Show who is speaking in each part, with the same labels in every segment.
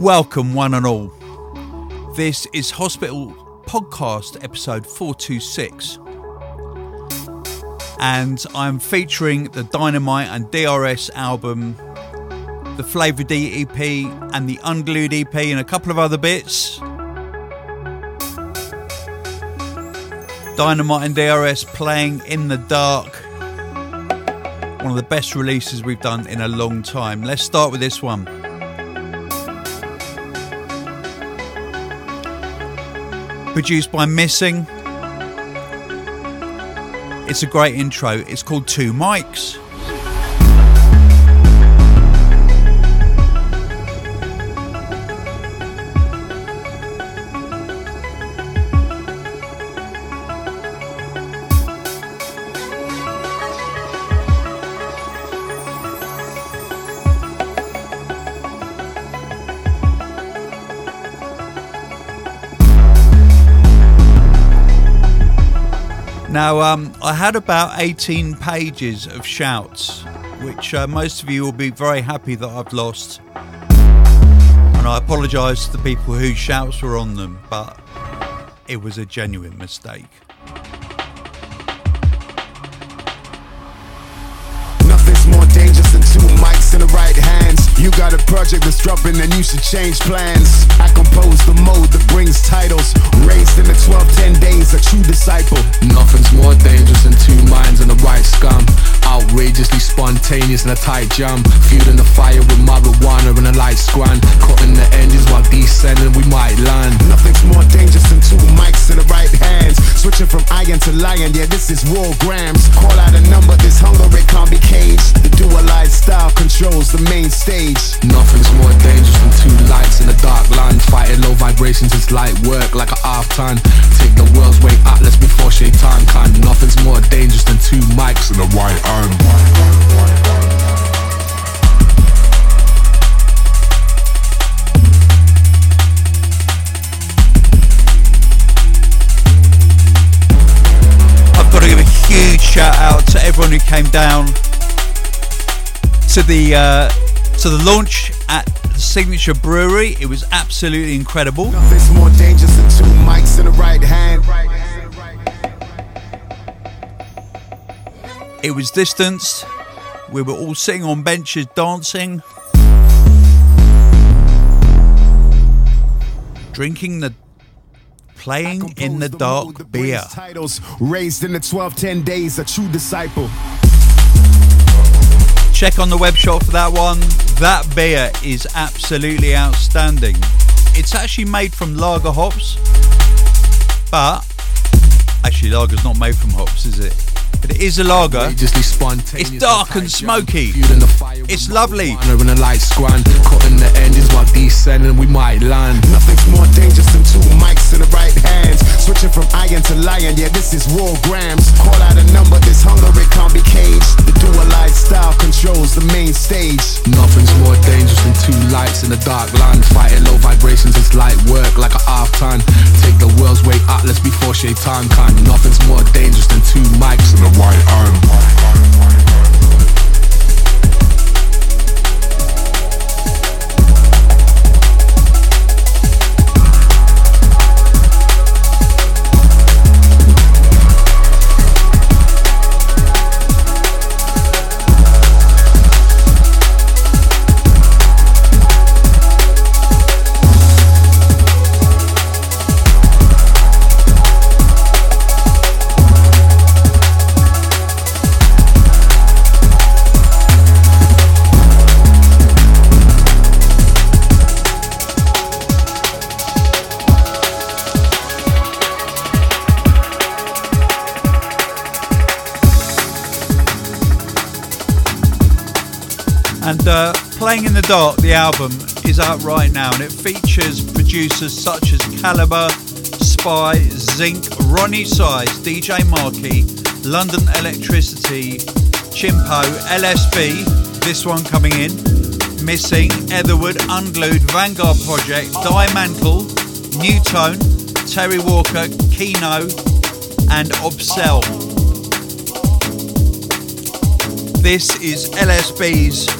Speaker 1: Welcome, one and all. This is Hospital Podcast episode 426. And I'm featuring the Dynamite and DRS album, the Flava D EP, and the Unglued EP, and a couple of other bits. Dynamite and DRS playing in the dark. One of the best releases we've done in a long time. Let's start with this one. Produced by Missing. It's a great intro. It's called Two Mics. I had about 18 pages of shouts, which uh, most of you will be very happy that I've lost. And I apologise to the people whose shouts were on them, but it was a genuine mistake.
Speaker 2: You got a project that's dropping and you should change plans. I compose the mode that brings titles. Raised in the 12, 10 days, a true disciple.
Speaker 3: Nothing's more dangerous than two minds and the right scum. Outrageously spontaneous in a tight jump. Fueling the fire with marijuana and a light scran. Cutting the engines while descending, we might land.
Speaker 2: Nothing's more dangerous than two mics in the right hands. Switching from iron to lion, yeah, this is war grams. Call out a number, this hunger, it can't be caged. The dualized style controls the main stage.
Speaker 3: Nothing's more dangerous than two lights in a dark land. Fighting low vibrations is light work like a half time Take the world's weight atlas before shaitan can. Nothing's more dangerous than two mics in the right hand.
Speaker 1: I've got to give a huge shout out to everyone who came down to the uh, to the launch at the Signature Brewery. It was absolutely incredible.
Speaker 2: Nothing's more dangerous than two mics in the right hand.
Speaker 1: It was distanced. We were all sitting on benches dancing, drinking the playing in the dark beer.
Speaker 2: Titles raised in the 12, 10 days, a true disciple.
Speaker 1: Check on the web shop for that one. That beer is absolutely outstanding. It's actually made from lager hops, but actually, lager's not made from hops, is it? But it is a lager. It's dark and smoky.
Speaker 3: The
Speaker 1: It's lovely.
Speaker 3: marijuana and a light scran. Cutting the engines while descending, we might land.
Speaker 2: Nothing's more dangerous than two mics in the right hands. Switching from iron to lion, yeah, this is raw grams. Call out a number, this hunger, it can't be caged. The dualized style controls the main stage.
Speaker 3: Nothing's more dangerous than two lights in a dark land. Fighting low vibrations it's light work like a half ton. Take the world's weight atlas before shaitan can. Nothing's more dangerous than two mics in the white hand.
Speaker 1: And uh, Playing in the Dark, the album, is out right now and it features producers such as Calibre, Spy, Zinc, Roni Size, DJ Marky, London Electricity, Chimpo, LSB, this one coming in, Missing, Etherwood, Unglued, Vanguard Project, Diamantle, Nu:Tone, Terry Walker, Kino, and Obsel. This is LSB's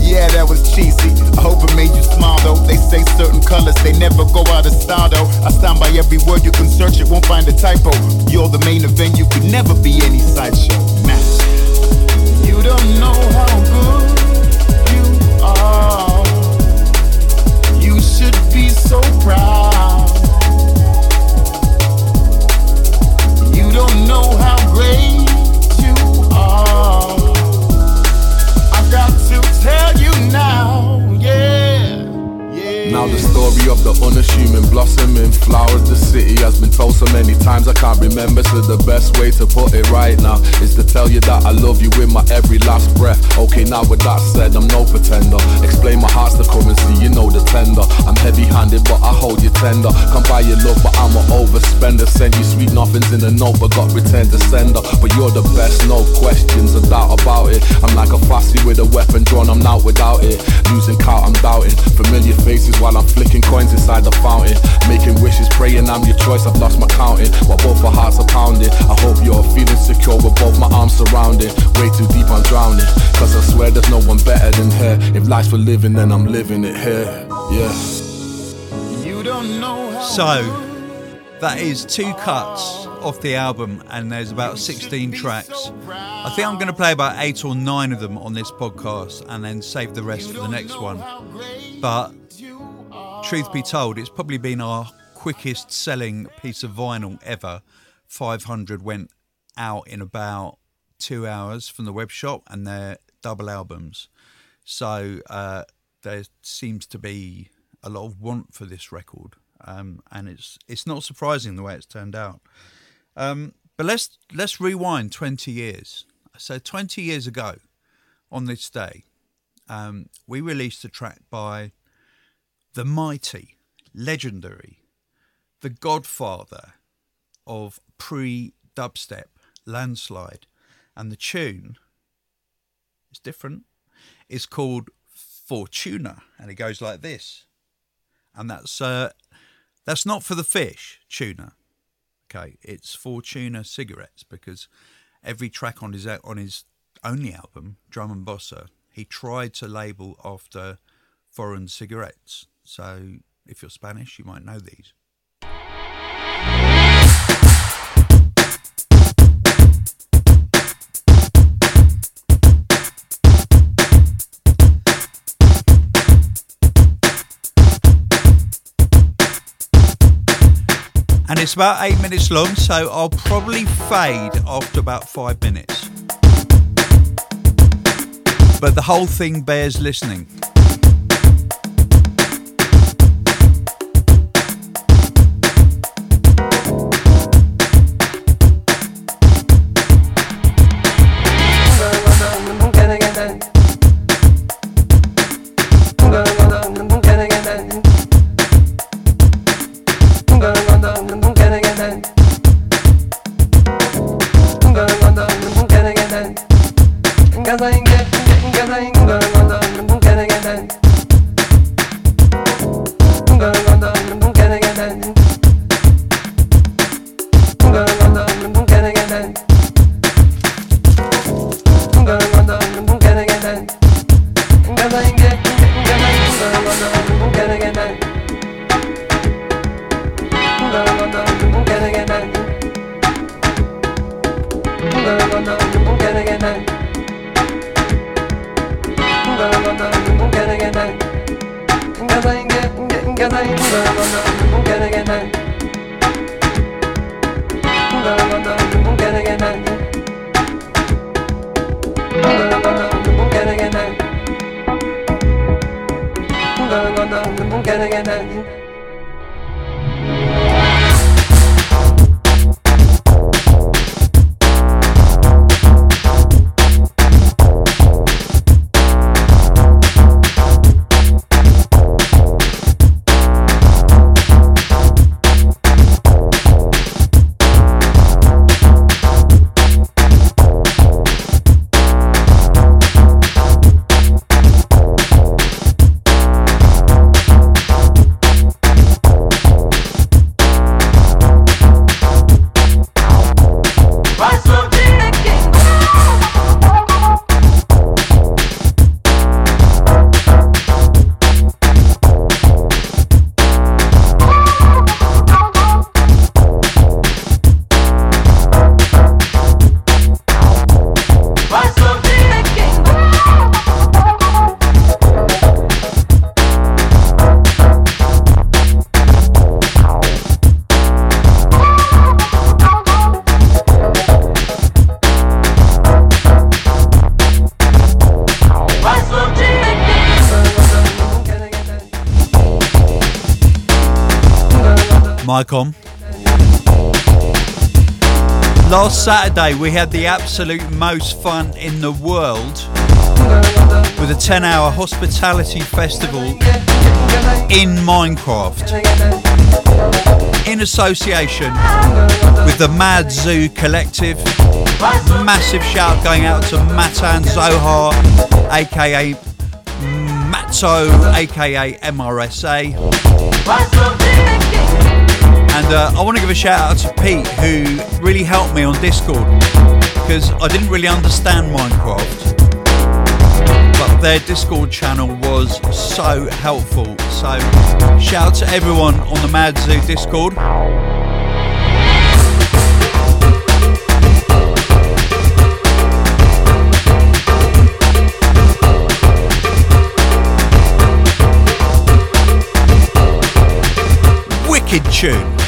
Speaker 2: Yeah, that was cheesy. I hope it made you smile though. They say certain colors, they never go out of style though. I stand by every word, you can search it, won't find a typo. You're the main event, you could never be any sideshow. Nah. You don't know how good you are You should be so proud. You don't know tell you now.
Speaker 3: Now the story of the unassuming blossoming flower of the city has been told so many times I can't remember. So the best way to put it right now is to tell you that I love you with my every last breath. Okay, now with that said, I'm no pretender. Explain my heart's the currency, you know the tender. I'm heavy-handed, but I hold you tender. Come buy your love, but I'm an overspender. Send you sweet nothings in a note, but got returned to sender. But you're the best, no questions, a doubt about it. I'm like a fussy with a weapon drawn, I'm not without it. Losing count, I'm doubting. Familiar faces while I'm flicking coins inside the fountain. Making wishes, praying I'm your choice, I've lost my counting. While both our hearts are pounding. I hope you're feeling secure with both my arms surrounded. Way too deep, I'm drowning. Cause I swear there's no one better than her. If life's for living, then I'm living it here. Yeah.
Speaker 1: You don't know so, that is two cuts off the album, and there's about 16 tracks. I think I'm going to play about eight or nine of them on this podcast and then save the rest for the next one. But truth be told, it's probably been our quickest selling piece of vinyl ever. 500 went out in about two hours from the web shop, and they're double albums. So uh, there seems to be a lot of want for this record, um, and it's it's not surprising the way it's turned out. Um, but let's let's rewind 20 years. So 20 years ago, on this day, um, we released a track by the mighty, legendary, the godfather of pre dubstep, Landslide. And the tune is different. It's called Fortuna, and it goes like this. And that's uh, that's not for the fish tuna. Okay, it's Fortuna cigarettes because every track on his on his only album, Drum and Bossa, he tried to label after foreign cigarettes. So if you're Spanish, you might know these. and it's about eight minutes long, so I'll probably fade after about five minutes. But the whole thing bears listening. gonna go down, I'm gonna get it. Mycom. Last Saturday we had the absolute most fun in the world with a 10 hour hospitality festival in Minecraft in association with the Mad Zoo Collective. Massive shout going out to Matan Zohar, aka Mat Zo, aka MRSA. And uh, I want to give a shout out to Pete, who really helped me on Discord because I didn't really understand Minecraft. But their Discord channel was so helpful. So, shout out to everyone on the Mad Zoo Discord. Wicked tune.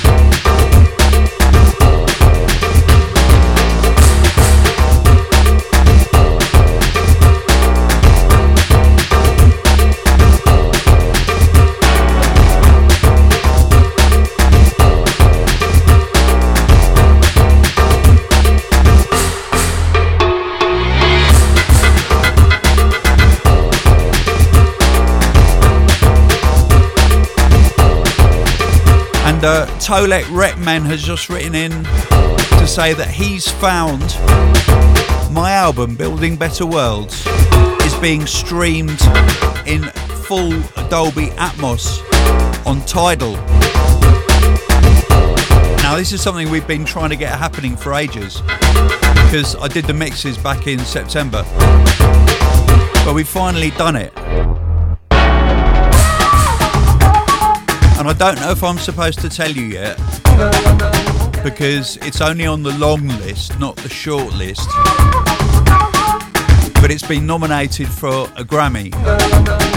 Speaker 1: And uh, Tolek Rekman has just written in to say that he's found my album, Building Better Worlds, is being streamed in full Dolby Atmos on Tidal. Now, this is something we've been trying to get happening for ages because I did the mixes back in September. But we've finally done it. And I don't know if I'm supposed to tell you yet because it's only on the long list, not the short list. But it's been nominated for a Grammy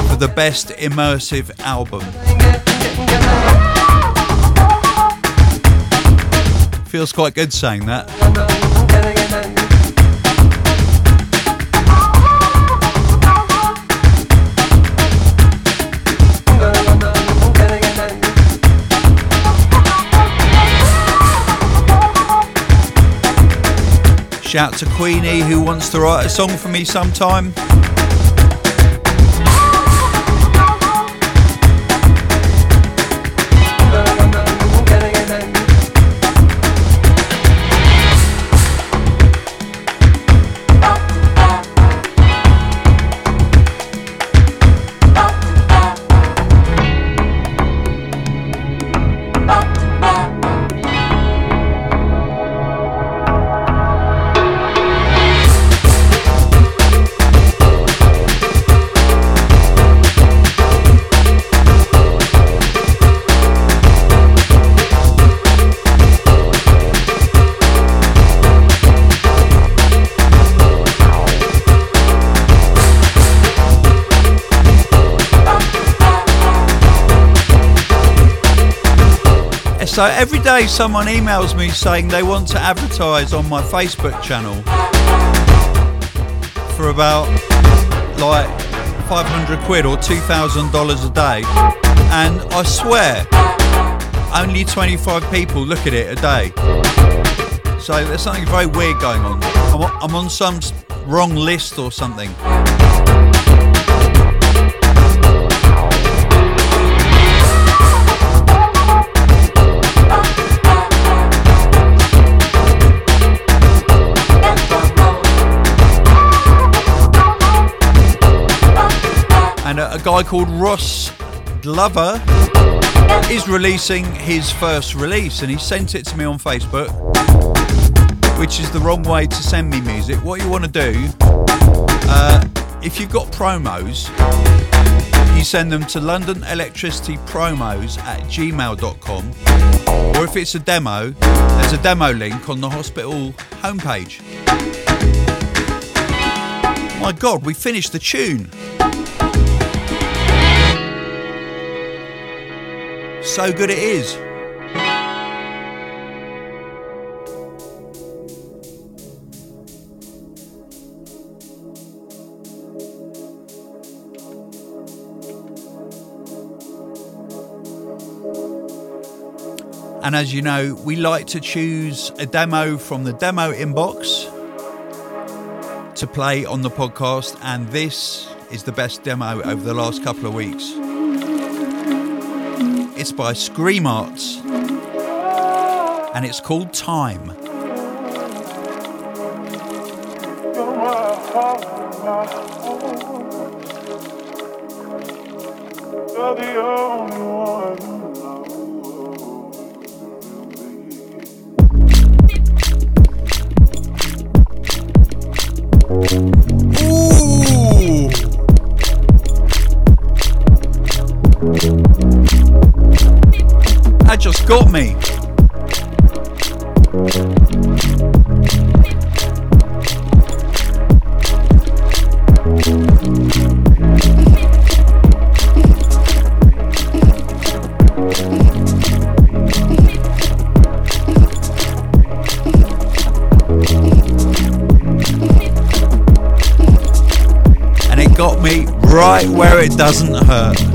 Speaker 1: for the best immersive album. Feels quite good saying that. Shout to Queenie who wants to write a song for me sometime. So every day someone emails me saying they want to advertise on my Facebook channel for about like 500 quid or $2,000 a day. And I swear, only 25 people look at it a day. So there's something very weird going on. I'm on, I'm on some wrong list or something. Guy called Ross Glover is releasing his first release, and he sent it to me on Facebook, which is the wrong way to send me music. What you want to do, uh, if you've got promos, you send them to London Electricity Promos at gmail.com, or if it's a demo, there's a demo link on the hospital homepage. My God, we finished the tune. So good it is. And as you know, we like to choose a demo from the demo inbox to play on the podcast, and this is the best demo over the last couple of weeks. It's by Scream Arts and it's called Time. Got me. And it got me right where it doesn't hurt.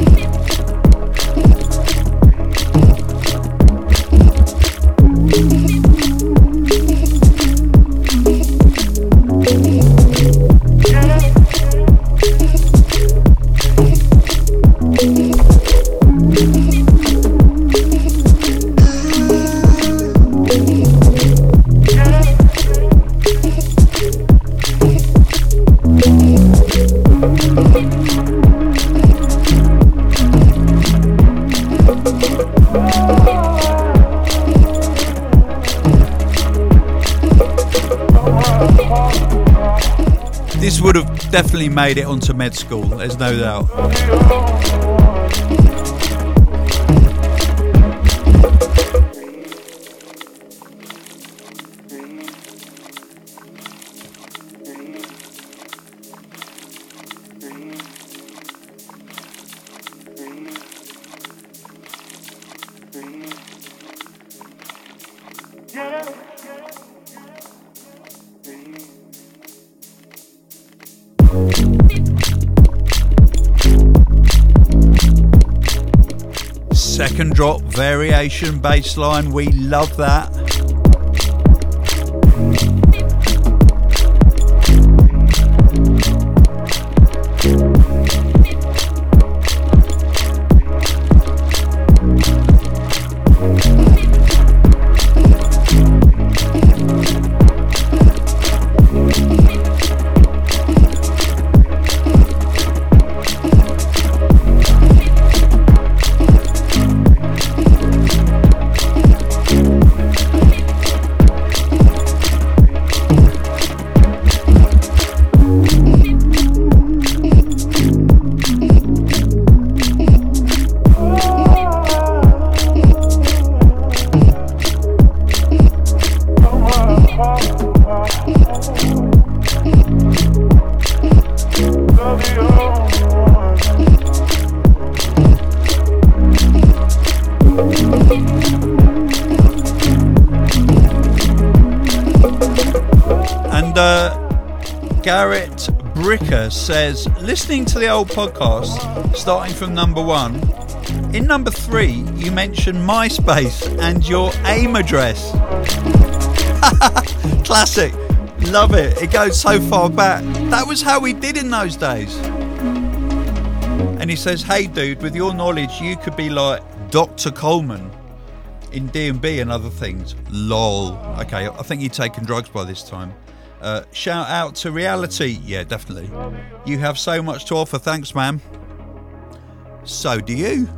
Speaker 1: Definitely made it onto med school, there's no doubt. Variation bass line, we love that. The old podcast, starting from number one, in number three, you mentioned MySpace and your AIM address. Classic. Love it. It goes so far back. That was how we did in those days. And he says, "Hey, dude, with your knowledge, you could be like Dr. Coleman in D&B and other things." Lol. Okay, I think you've taken drugs by this time. Uh, shout out to reality. Yeah, definitely. You have so much to offer. Thanks, man. So do you.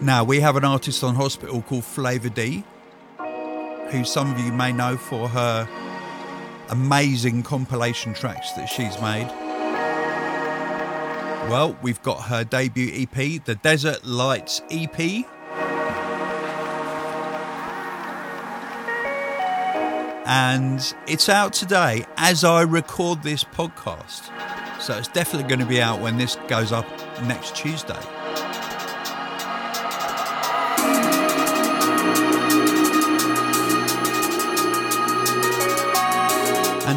Speaker 1: Now, we have an artist on hospital called Flava D, who some of you may know for her amazing compilation tracks that she's made. Well, we've got her debut EP, the Desert Lights EP. And it's out today as I record this podcast. So it's definitely going to be out when this goes up next Tuesday.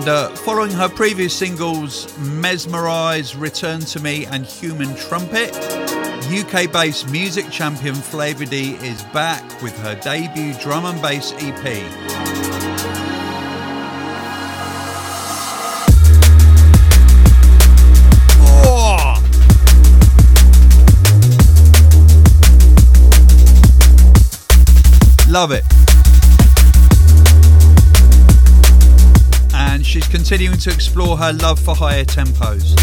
Speaker 1: And uh, following her previous singles, Mesmerize, Return to Me, and Human Trumpet, UK based music champion Flava D is back with her debut drum and bass EP. Love it. Continuing to explore her love for higher tempos.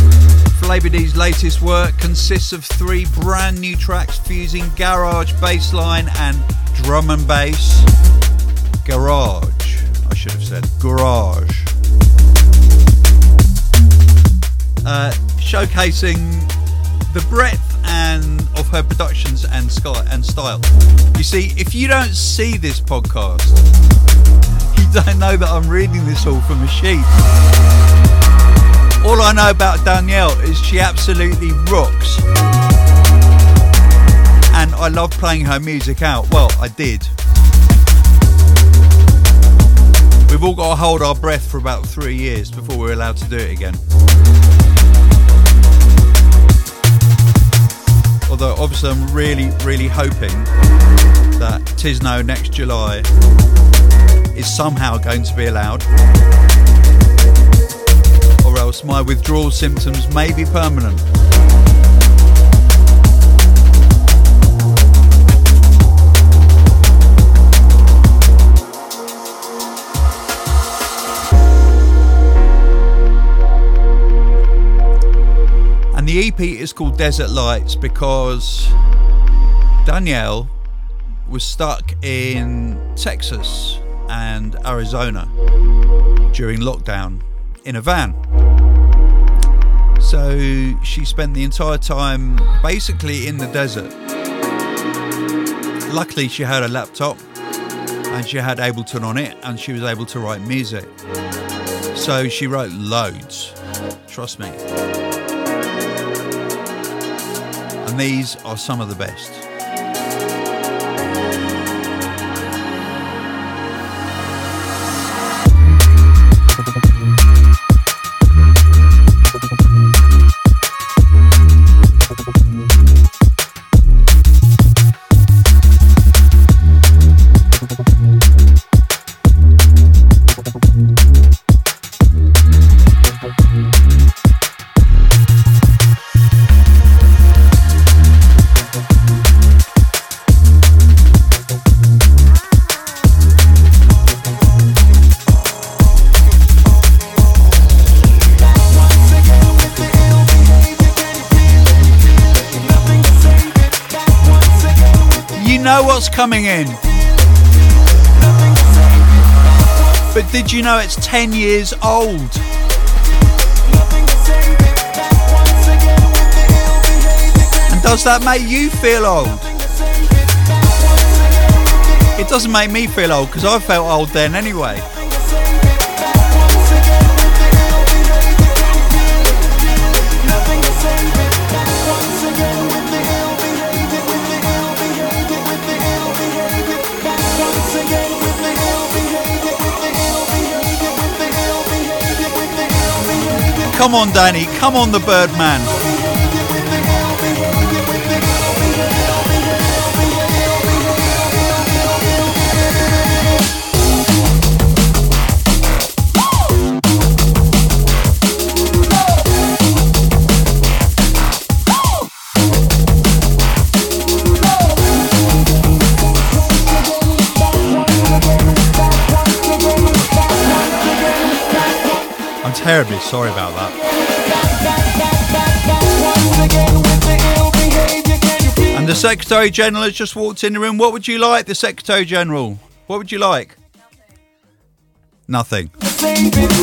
Speaker 1: Flava D's latest work consists of three brand new tracks fusing garage, bassline, and drum and bass. Garage, I should have said garage. Uh, showcasing the breadth and of her productions and, and style. You see, if you don't see this podcast, don't know that I'm reading this all from a sheet. All I know about Danielle is she absolutely rocks. And I love playing her music out. Well, I did. We've all got to hold our breath for about three years before we're allowed to do it again. Although, obviously, I'm really, really hoping that Tisno next July is somehow going to be allowed, or else my withdrawal symptoms may be permanent. And the EP is called Desert Lights because Danielle was stuck in Texas and Arizona during lockdown in a van. So she spent the entire time basically in the desert. Luckily, she had a laptop and she had Ableton on it and she was able to write music. So she wrote loads, trust me. And these are some of the best. Coming in. But did you know it's 10 years old? And does that make you feel old? It doesn't make me feel old because I felt old then anyway.
Speaker 4: Come on, Danny. Come on, the Birdman. terribly sorry about that. And the Secretary General has just walked in the room. What would you like, the Secretary General? What would you like? Nothing. Nothing.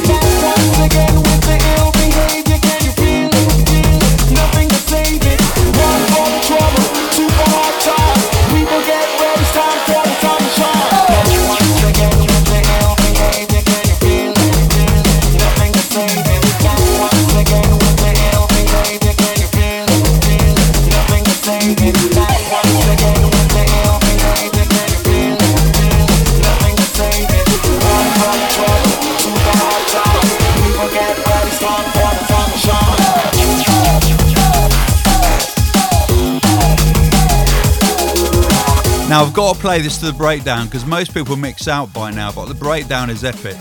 Speaker 4: Now, I've got to play this to the breakdown because most people mix out by now, but the breakdown is epic.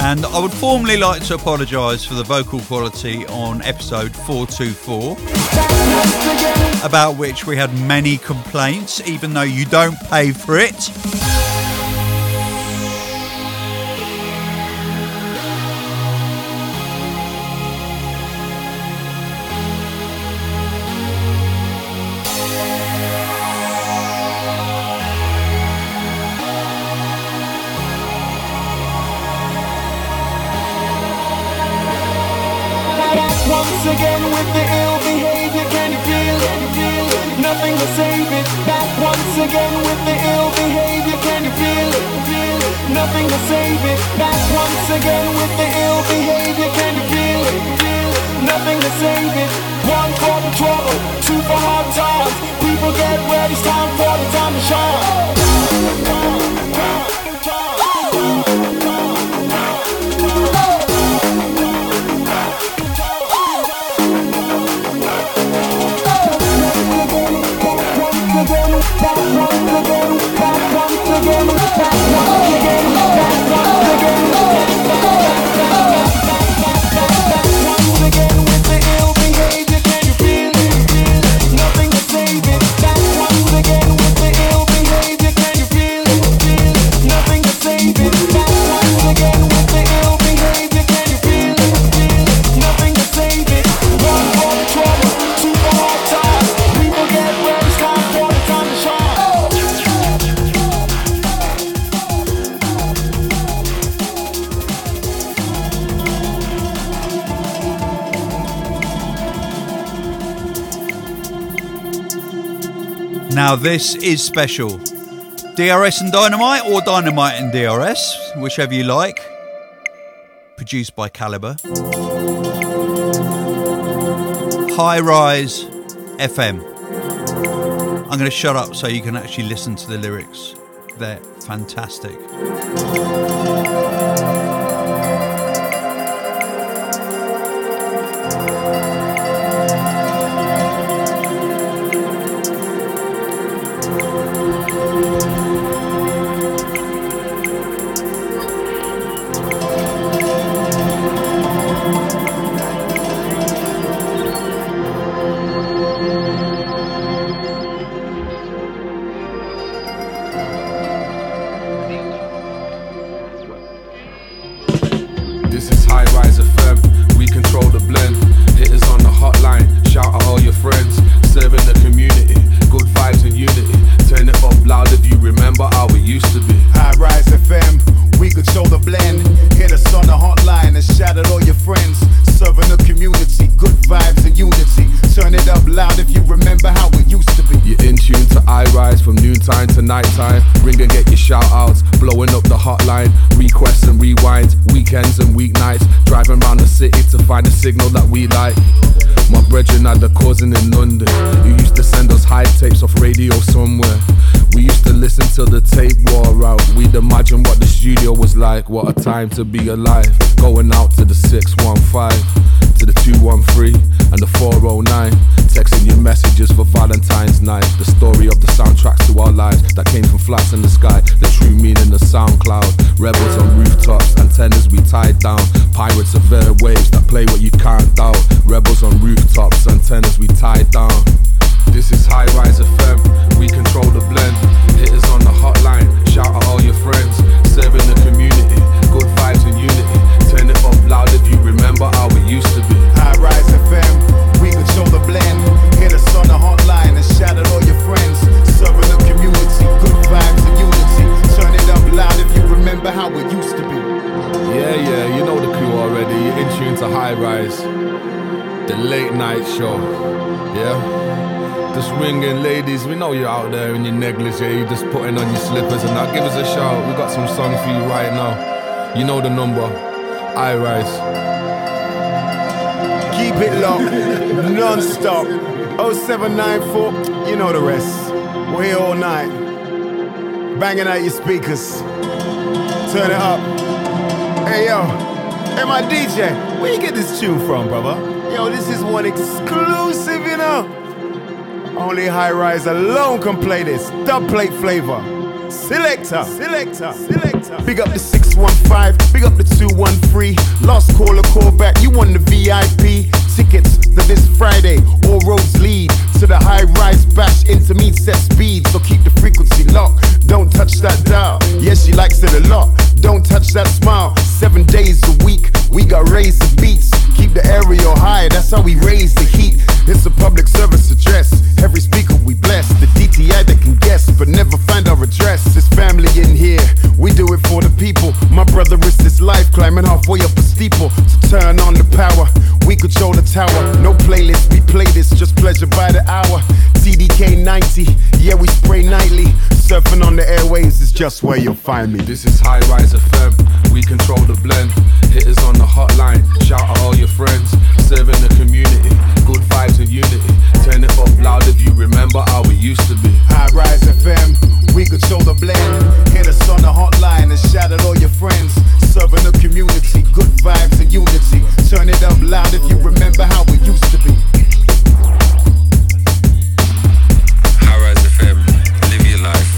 Speaker 4: And I would formally like to apologise for the vocal quality on episode 424, about which we had many complaints, even though you don't pay for it. Now, this is special. DRS and Dynamite, or Dynamite and DRS, whichever you like. Produced by Calibre. High Rise FM. I'm going to shut up so you can actually listen to the lyrics. They're fantastic.
Speaker 3: time to be alive. Just ringing, ladies. We know you're out there in your negligee. You're just putting on your slippers and now give us a shout. We got some songs for you right now. You know the number. I Rise.
Speaker 2: Keep it locked, non-stop. 0794, you know the rest. We're here all night. Banging out your speakers. Turn it up. Hey yo, hey my DJ, where you get this tune from, brother? Yo, this is one exclusive, you. Only High Rise alone can play this. Dub plate flavor. Selector, selector, selector. Big up the 615, big up the 213. Lost caller, call back. You won the VIP tickets to this Friday. All roads lead to the High Rise Bash intermediate set speed. So keep the frequency locked. Don't touch that dial. Yes, she likes it a lot. Don't touch that smile. Seven days a week, we got raised the beats. Keep the area high, that's how we raise the heat. It's a public service address. Every speaker The DTI that can guess, but never find our address. It's family in here. We do it for the people. My brother risked his life climbing halfway up a steeple to turn on the power. We control the tower. No playlist, we play this, just pleasure by the hour. TDK 90, yeah, we spray nightly. Surfing on the airways is just where you'll find me.
Speaker 3: This is High Rise FM. We control the blend. Hit us on the hotline. Shout out all your friends. Serving the community. Good vibes and unity. Turn it up loud if you remember how we used to be.
Speaker 2: High Rise FM, we control the blend. Hit us on the hotline and shout at all your friends. Serving the community, good vibes and unity. Turn it up loud if you remember how it used to be.
Speaker 5: High Rise FM, live your life,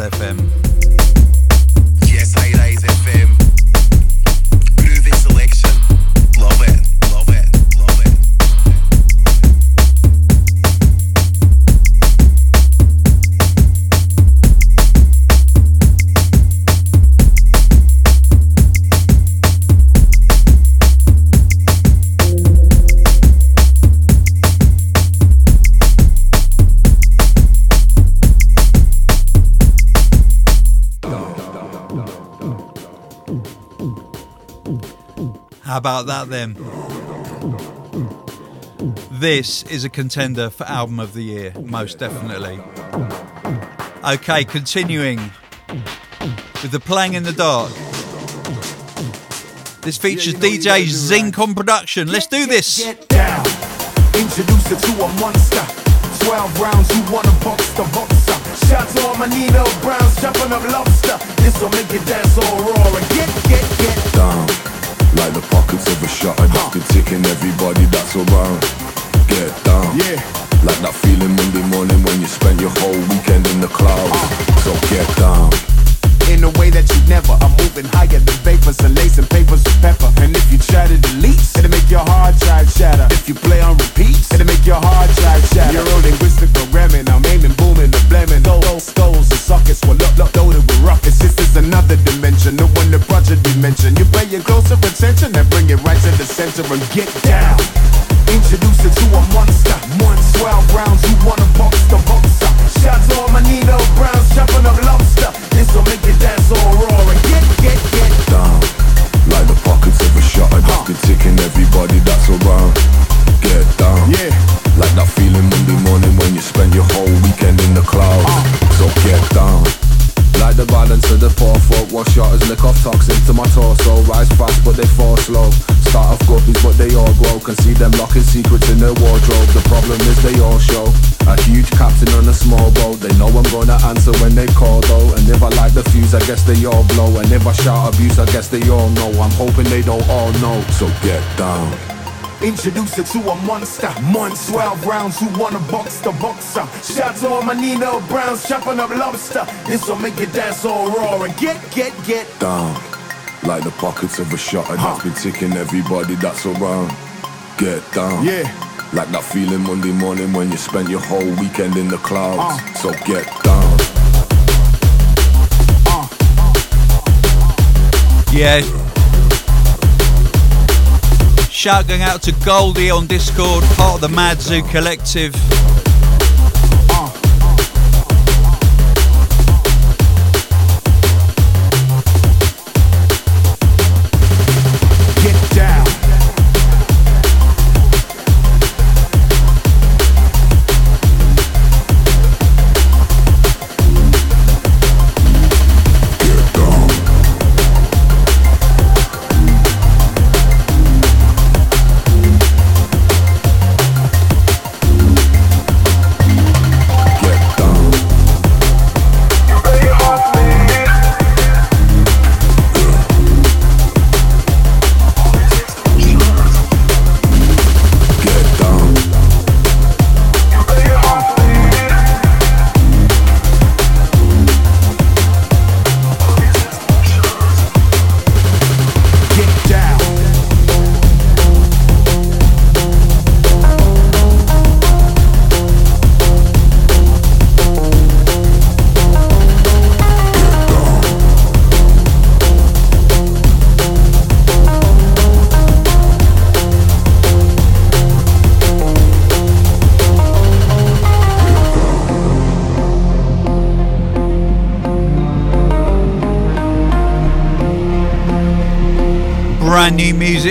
Speaker 6: FM.
Speaker 1: About that then? This is a contender for album of the year, most definitely. Okay, continuing with the playing in the dark. This features DJ Zinc on production. Let's do this.
Speaker 2: Get down. Introduce her to a monster. 12 rounds, you wanna box the boxer. Shout to all my Nino Browns, up lobster. This'll make you dance all raw and get, get, get
Speaker 7: down like the pockets of a shutter that's been ticking everybody that's around. Get down,
Speaker 2: Yeah.
Speaker 7: like that feeling Monday morning when you spent your whole weekend in the clouds. So get down.
Speaker 2: in a way that you never. I'm moving higher than vapors and lacing papers with pepper. And if you try to delete, it'll make your hard drive shatter. If you play on repeat, it'll make your hard drive shatter. You're linguistic programming. I'm aiming, booming, the blaming. Those skulls and sockets will look, look, loaded with rockets. This is another dimension, the one the project we mentioned. You pay your closer attention and bring it right to the center and get down. Introduce it to a monster. One 12 rounds, you wanna box the boxer. Shots to all my
Speaker 7: the balance of
Speaker 3: the poor folk. Wash shotters, lick off toxin to my torso. Rise fast, but they fall slow. Start off guppies, but they all grow. Can see them locking secrets in their wardrobe. The problem is they all show. A huge captain on a small boat. They know I'm gonna answer when they call though. And if I light the fuse, I guess they all blow. And if I shout abuse, I guess they all know. I'm hoping they don't all know.
Speaker 7: So get down.
Speaker 2: Introduce her to a monster. Months, 12 rounds, who wanna box the boxer? Shout to all my Nino Browns, chopping up lobster. This will make you dance all raw and get, get, get.
Speaker 7: down like the pockets of a shutter that's been ticking everybody that's around. Get down.
Speaker 2: Yeah.
Speaker 7: Like that feeling Monday morning when you spent your whole weekend in the clouds.
Speaker 2: Uh.
Speaker 7: So get down.
Speaker 1: Yeah. Shout going out to Goldie on Discord, part of the Mad Zoo Collective.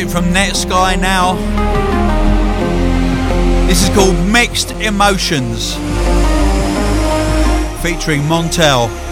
Speaker 1: Music from Netsky now. This is called Mixed Emotions, featuring Montel.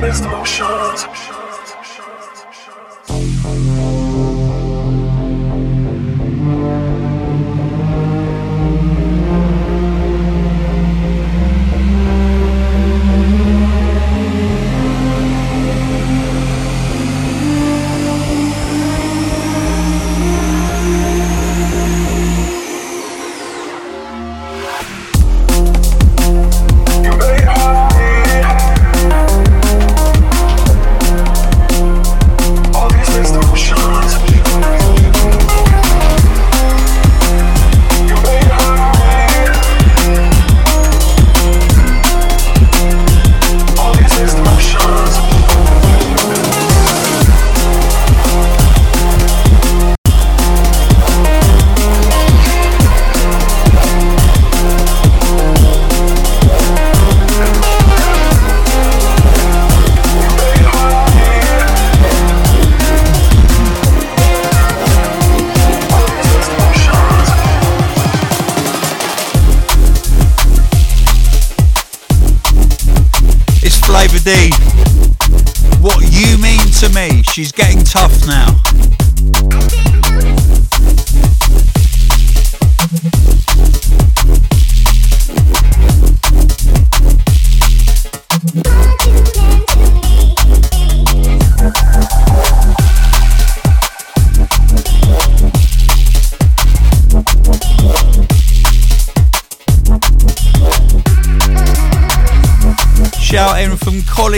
Speaker 8: Mixed emotions.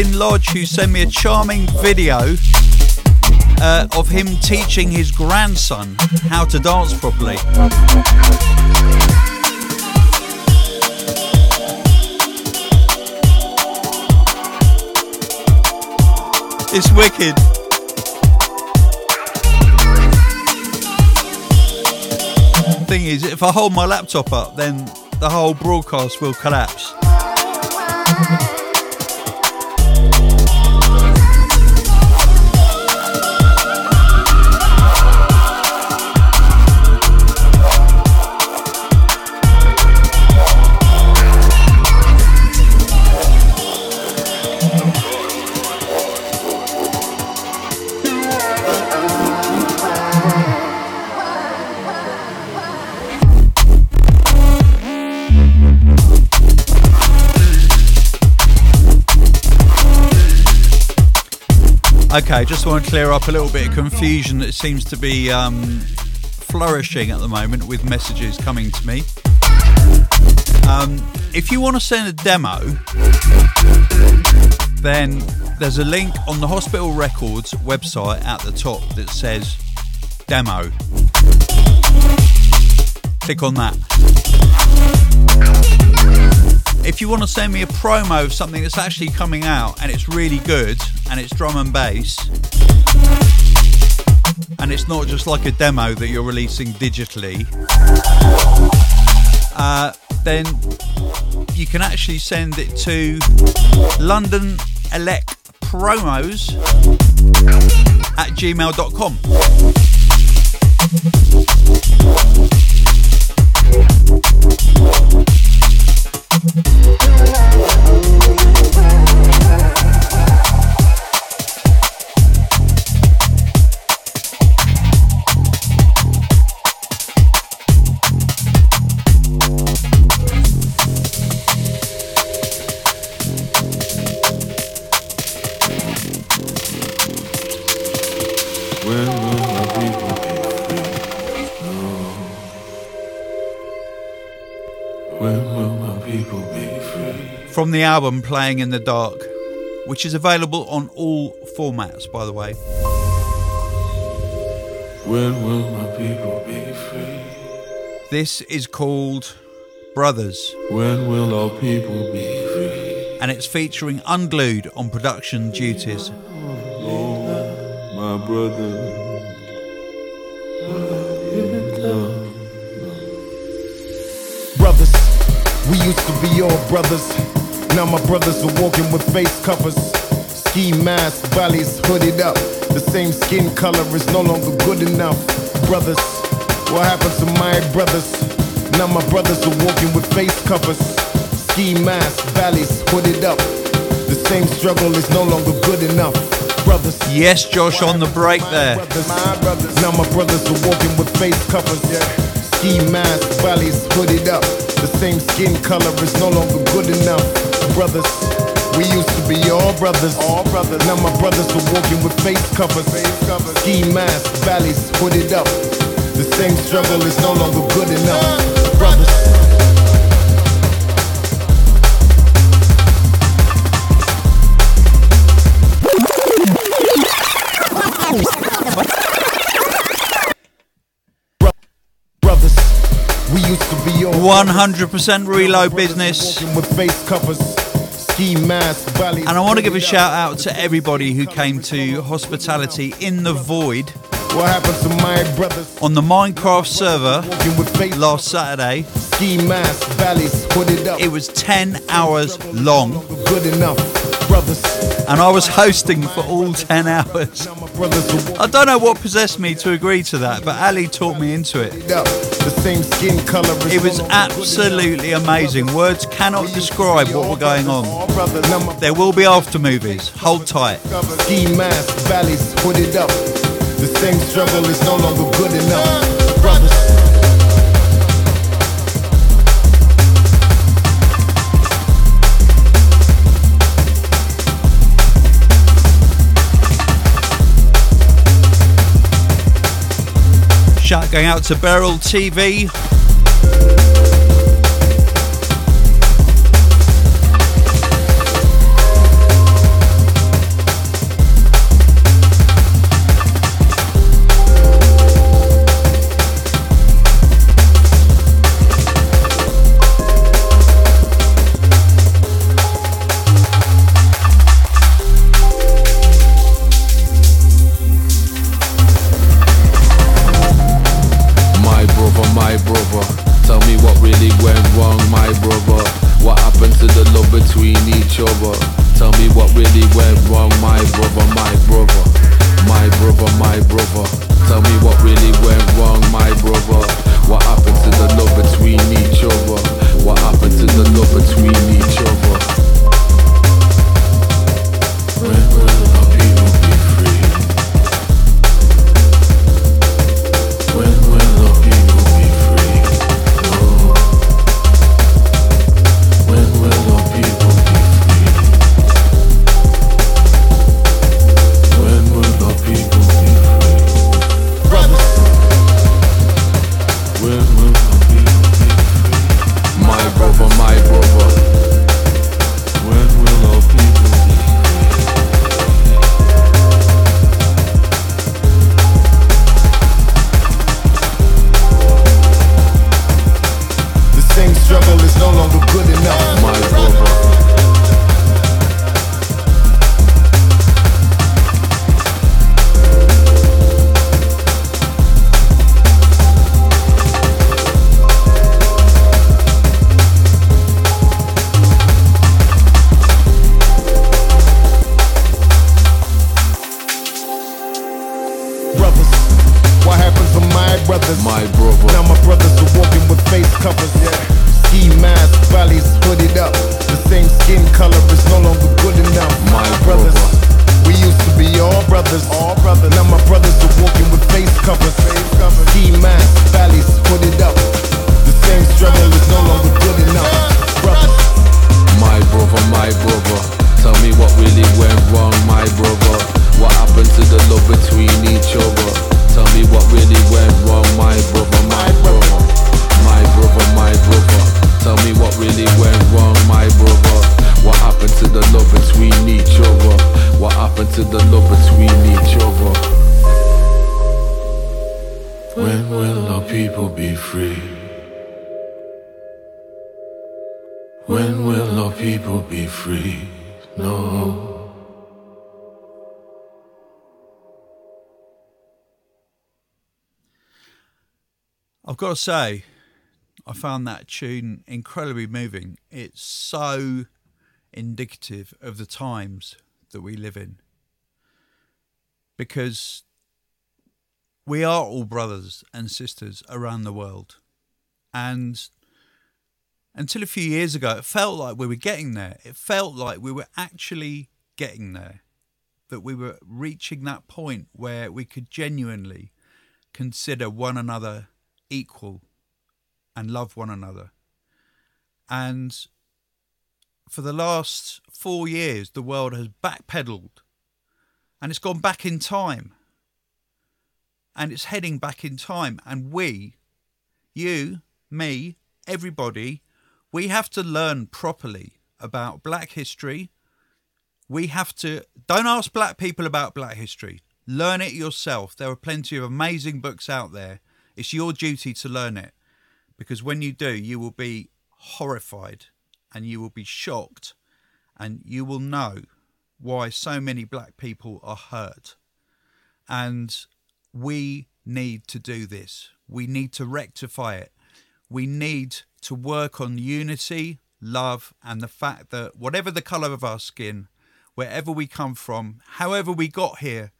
Speaker 1: Lodge, who sent me a charming video uh, of him teaching his grandson how to dance properly. It's wicked. Thing is, if I hold my laptop up, then the whole broadcast will collapse. Okay, just want to clear up a little bit of confusion that seems to be um, flourishing at the moment with messages coming to me. Um, if you want to send a demo, then there's a link on the Hospital Records website at the top that says demo. Click on that. If you want to send me a promo of something that's actually coming out and it's really good and it's drum and bass and it's not just like a demo that you're releasing digitally, uh, then you can actually send it to London Elect Promos at gmail.com.
Speaker 7: When
Speaker 1: From the album Playing in the Dark, which is available on all formats, by the way.
Speaker 7: When will my people be free?
Speaker 1: This is called Brothers,
Speaker 7: When will our people be free?
Speaker 1: and it's featuring Unglued on production duties.
Speaker 7: Oh, my brother.
Speaker 2: brothers. We used to be all brothers. Now my brothers are walking with face covers. Ski masks, valleys hooded up. The same skin color is no longer good enough. Brothers, what happened to my brothers? Now my brothers are walking with face covers. Ski masks, valleys hooded up. The same struggle is no longer good enough. Brothers,
Speaker 1: Yes, Josh, on the break there.
Speaker 2: my brothers. Now my brothers are walking with face covers. Ski masks, valleys hooded up. The same skin color is no longer good enough. Brothers, we used to be all brothers. All brothers. Now my brothers are walking with face covers. Face covers. Ski masks, valleys hooded up. The same struggle is no longer good enough. Brothers. Brothers,
Speaker 1: 100% reload business.
Speaker 2: Walking with face covers, ski masks, valleys.
Speaker 1: And I want to give a shout out to everybody who came to Hospitality in the Void
Speaker 2: What happened to my brothers?
Speaker 1: on the Minecraft server
Speaker 2: Walking with face
Speaker 1: last Saturday.
Speaker 2: ski masks, valleys hooded up.
Speaker 1: It was 10 hours long,
Speaker 2: good enough, brothers.
Speaker 1: and I was hosting for all 10 hours.
Speaker 2: Now my brothers are
Speaker 1: I don't know what possessed me to agree to that, but Ali talked me into it.
Speaker 2: The same skin color. is
Speaker 1: It was
Speaker 2: no longer good
Speaker 1: absolutely amazing. Words cannot describe what were going on.
Speaker 2: All brothers, now my
Speaker 1: There will be after movies. Hold tight.
Speaker 2: ski masks, valleys hooded up. The same struggle is no longer good enough, brothers.
Speaker 1: Shout going out to Beryl TV. Got to say, I found that tune incredibly moving. It's so indicative of the times that we live in. Because we are all brothers and sisters around the world. And until a few years ago, it felt like we were getting there. It felt like we were actually getting there. That we were reaching that point where we could genuinely consider one another equal and love one another. And for the last four years, the world has backpedaled and it's gone back in time. And it's heading back in time. And we, you, me, everybody, we have to learn properly about black history. We have to, don't ask black people about black history. Learn it yourself. There are plenty of amazing books out there. It's your duty to learn it because when you do, you will be horrified and you will be shocked and you will know why so many black people are hurt. And we need to do this. We need to rectify it. We need to work on unity, love, and the fact that whatever the colour of our skin, wherever we come from, however we got here,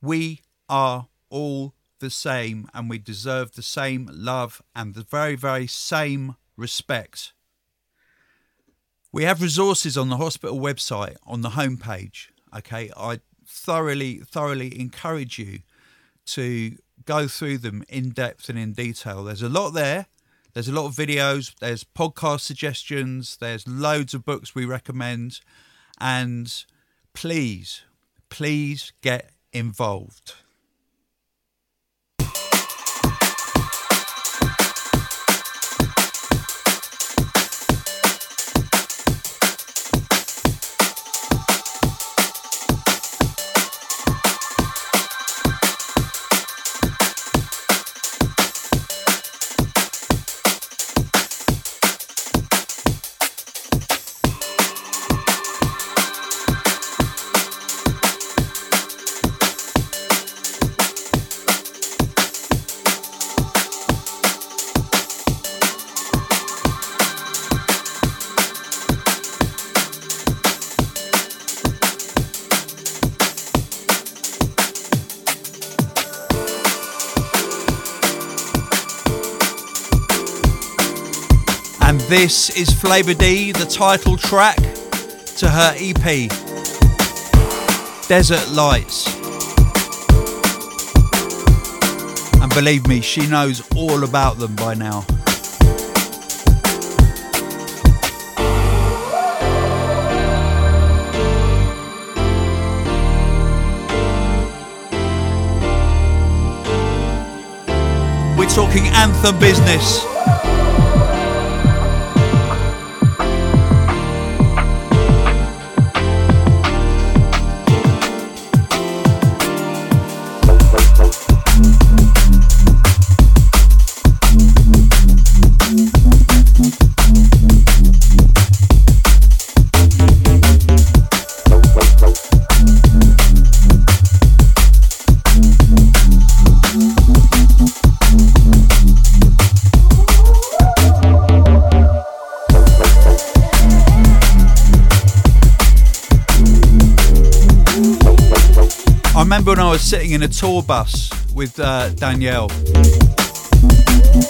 Speaker 1: we are all the same and we deserve the same love and the very, very same respect. We have resources on the hospital website on the homepage. Okay, I thoroughly, thoroughly encourage you to go through them in depth and in detail. There's a lot there. There's a lot of videos, there's podcast suggestions, there's loads of books we recommend. And please, please get involved. Is Flava D, the title track to her EP, Desert Lights. And believe me, she knows all about them by now. We're talking anthem business. In a tour bus with uh, Danielle.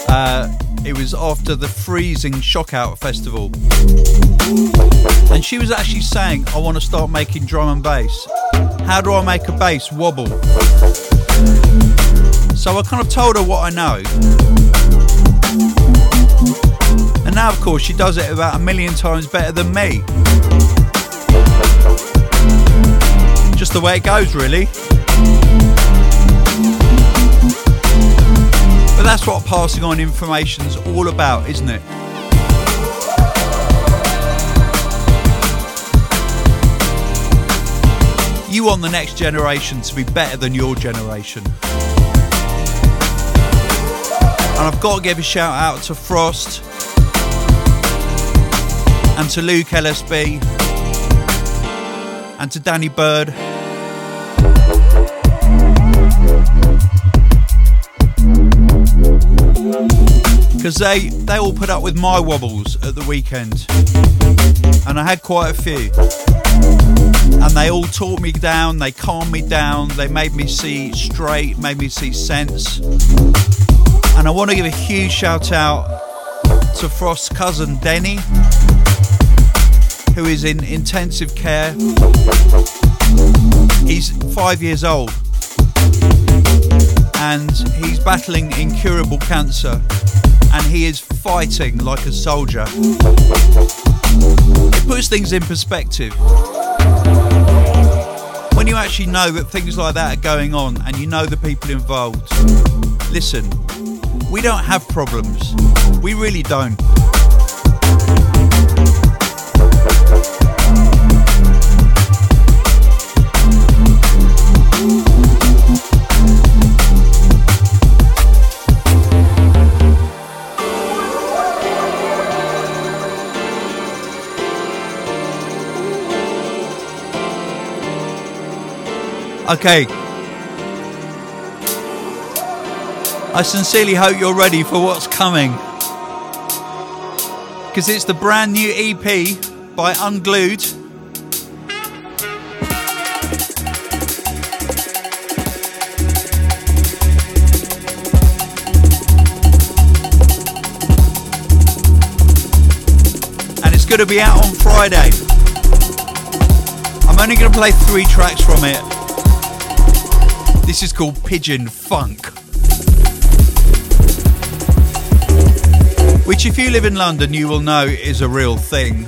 Speaker 1: Uh, it was after the freezing Shockout Festival. And she was actually saying, I want to start making drum and bass. How do I make a bass wobble? So I kind of told her what I know. And now, of course, she does it about a million times better than me. Just the way it goes, really. That's what passing on information's all about, isn't it? You want the next generation to be better than your generation. And I've got to give a shout out to Frost and to Luke LSB and to Danny Byrd. Because they, they all put up with my wobbles at the weekend. And I had quite a few. And they all taught me down, they calmed me down, they made me see straight, made me see sense. And I want to give a huge shout out to Frost's cousin Denny, who is in intensive care. He's five years old and he's battling incurable cancer and he is fighting like a soldier. It puts things in perspective. When you actually know that things like that are going on and you know the people involved, listen, we don't have problems. We really don't. Okay. I sincerely hope you're ready for what's coming. Because it's the brand new EP by Unglued. And it's going to be out on Friday. I'm only going to play three tracks from it. This is called Pigeon Funk. Which, if you live in London, you will know is a real thing.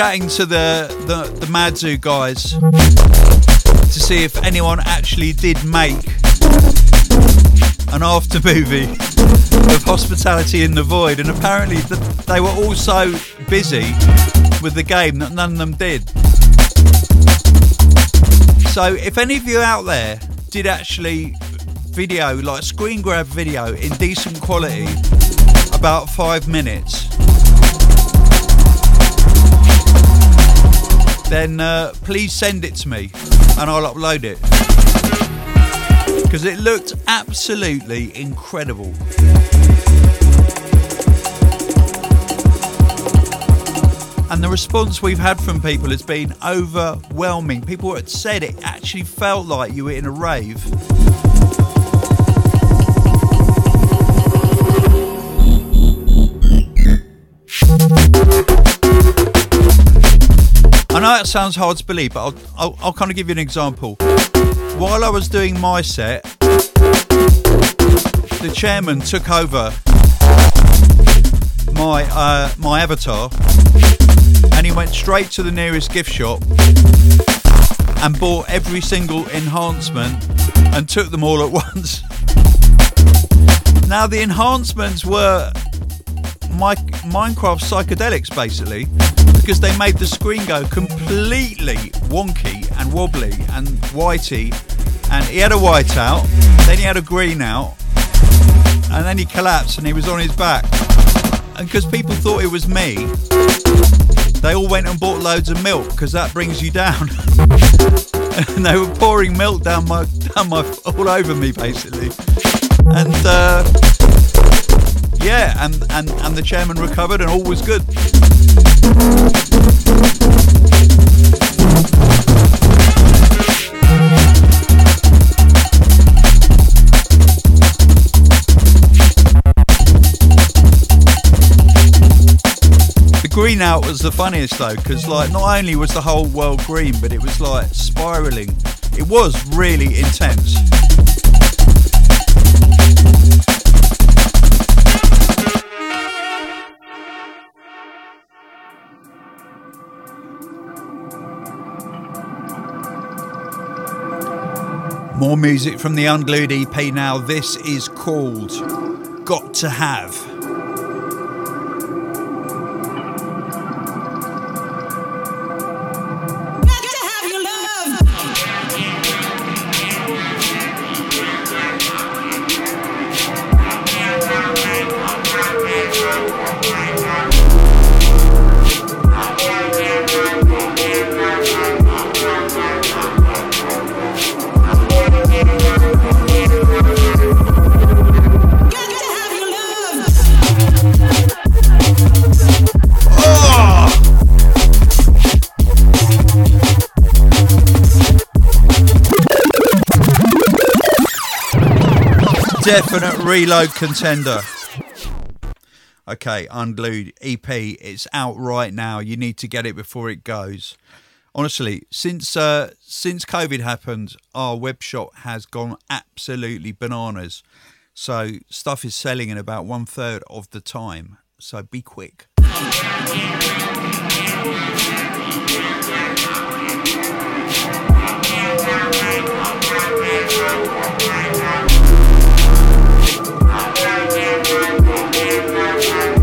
Speaker 1: Chatting to the, the, the Mad Zoo guys to see if anyone actually did make an after movie of Hospitality in the Void, and apparently th- they were all so busy with the game that none of them did. So, if any of you out there did actually video, like screen grab video in decent quality, about five minutes, then uh, please send it to me and I'll upload it. Because it looked absolutely incredible. And the response we've had from people has been overwhelming. People had said it actually felt like you were in a rave. That sounds hard to believe, but I'll, I'll, I'll kind of give you an example. While I was doing my set, the chairman took over my uh, my avatar, and he went straight to the nearest gift shop and bought every single enhancement and took them all at once. now the enhancements were my Minecraft psychedelics basically because they made the screen go completely wonky and wobbly and whitey. And he had a white out then he had a green out and then he collapsed and he was on his back. And because people thought it was me they all went and bought loads of milk because that brings you down. And they were pouring milk down my down my all over me basically. And uh yeah, and, and, and the chairman recovered and all was good. The green out was the funniest though, because like not only was the whole world green, but it was like spiraling. It was really intense. More music from the Unglued EP now. This is called Got to Have. definite reload contender. Okay, Unglued EP, it's out right now. You need to get it before it goes. Honestly, since uh, since COVID happened, our web shop has gone absolutely bananas. So stuff is selling in about one third of the time. So be quick. I'm not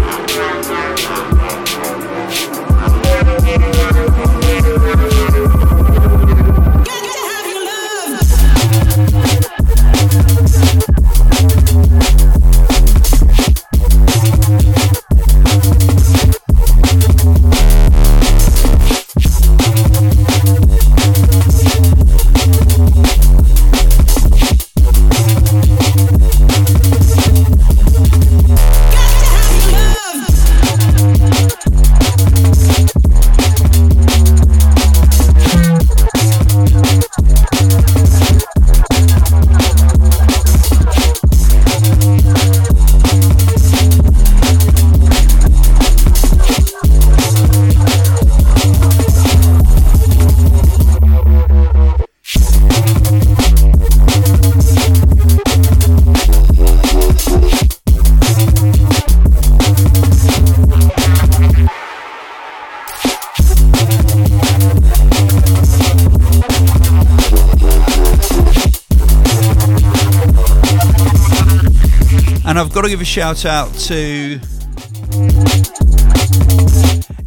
Speaker 1: And I've got to give a shout out to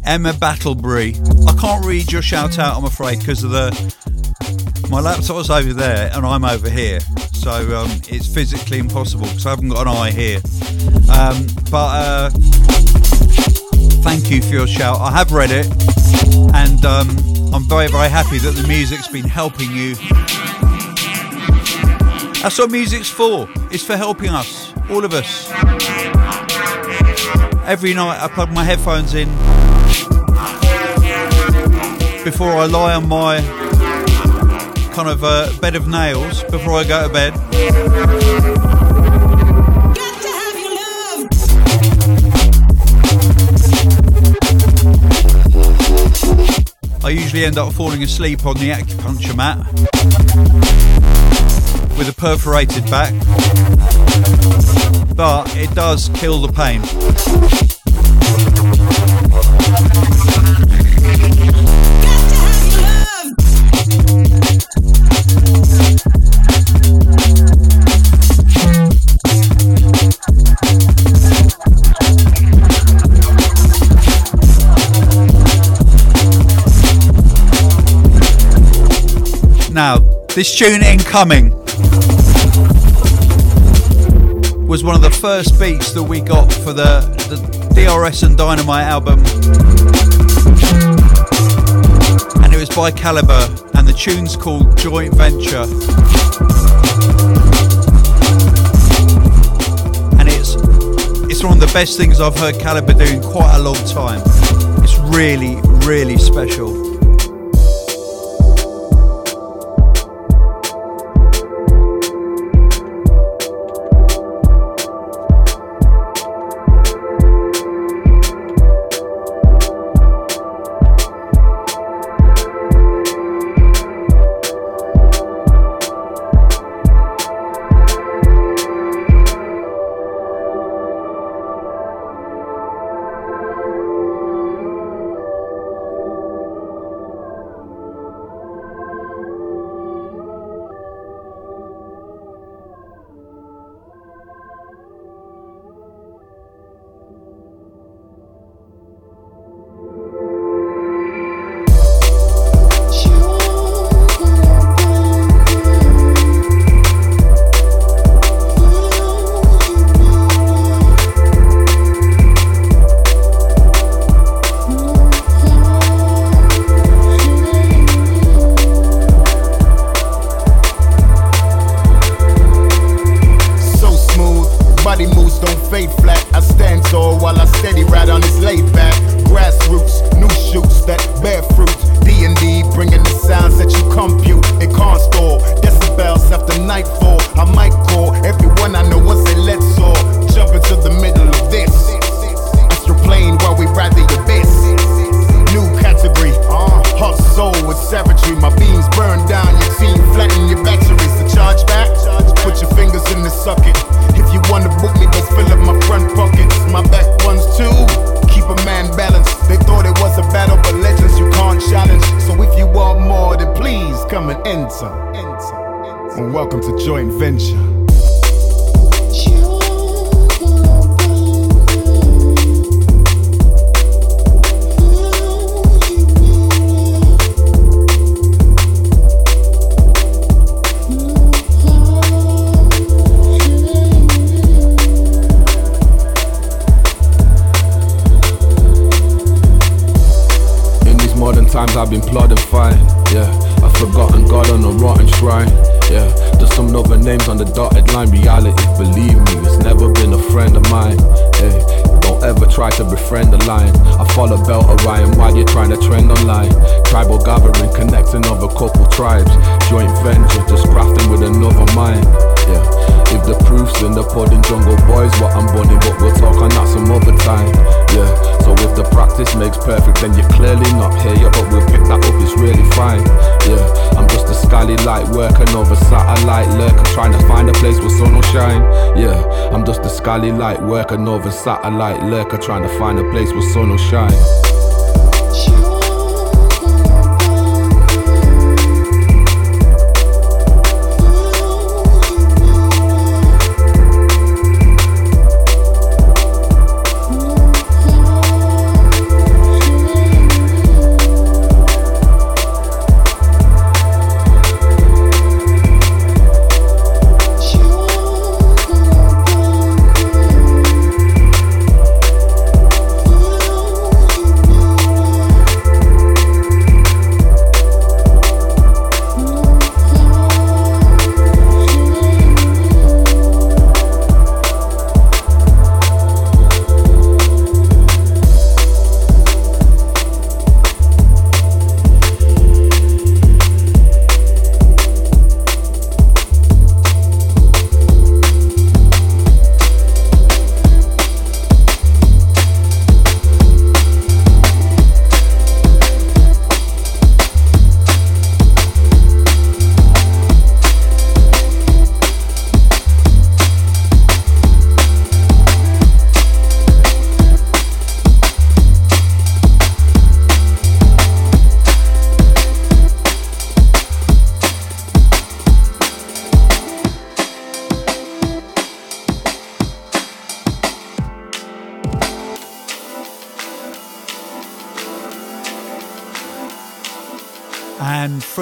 Speaker 1: Emma Battlebury. I can't read your shout out, I'm afraid, because of the my laptop's over there and I'm over here, so um, it's physically impossible because I haven't got an eye here. Um, but uh, thank you for your shout. I have read it, and um, I'm very, very happy that the music's been helping you. That's what music's for. It's for helping us, all of us. Every night I plug my headphones in before I lie on my kind of uh, bed of nails before I go to bed. I usually end up falling asleep on the acupuncture mat with a perforated back, but it does kill the pain. Now, this tune incoming was one of the first beats that we got for the, the DRS and Dynamite album. And it was by Calibre, and the tune's called Joint Venture. And it's it's one of the best things I've heard Calibre do in quite a long time. It's really, really special.
Speaker 3: Burn down your team, flatten your batteries. The charge back, put your fingers in the socket. If you wanna book me, just fill up my front pockets. My back ones too. Keep a man balanced. They thought it was a battle, but legends you can't challenge. So if you want more, then please come and enter. And welcome to Joint Venture.
Speaker 9: Light worker, over satellite lurker, trying to find a place where sun will shine.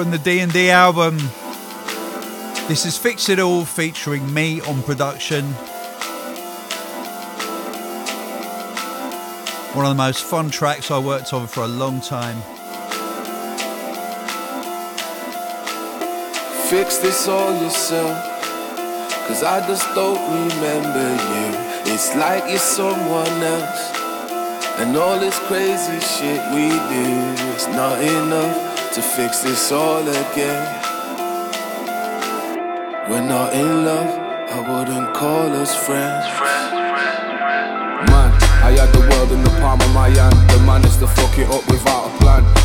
Speaker 1: From the D&D album, this is Fix It All featuring me on production. One of the most fun tracks I worked on for a long time.
Speaker 10: Fix this all yourself. Cause I just don't remember you. It's like you're someone else. And all this crazy shit we do is not enough to fix this all again. We're not in love, I wouldn't call us friends.
Speaker 3: Man, I had the world in the palm of my hand. The man is to fuck it up without.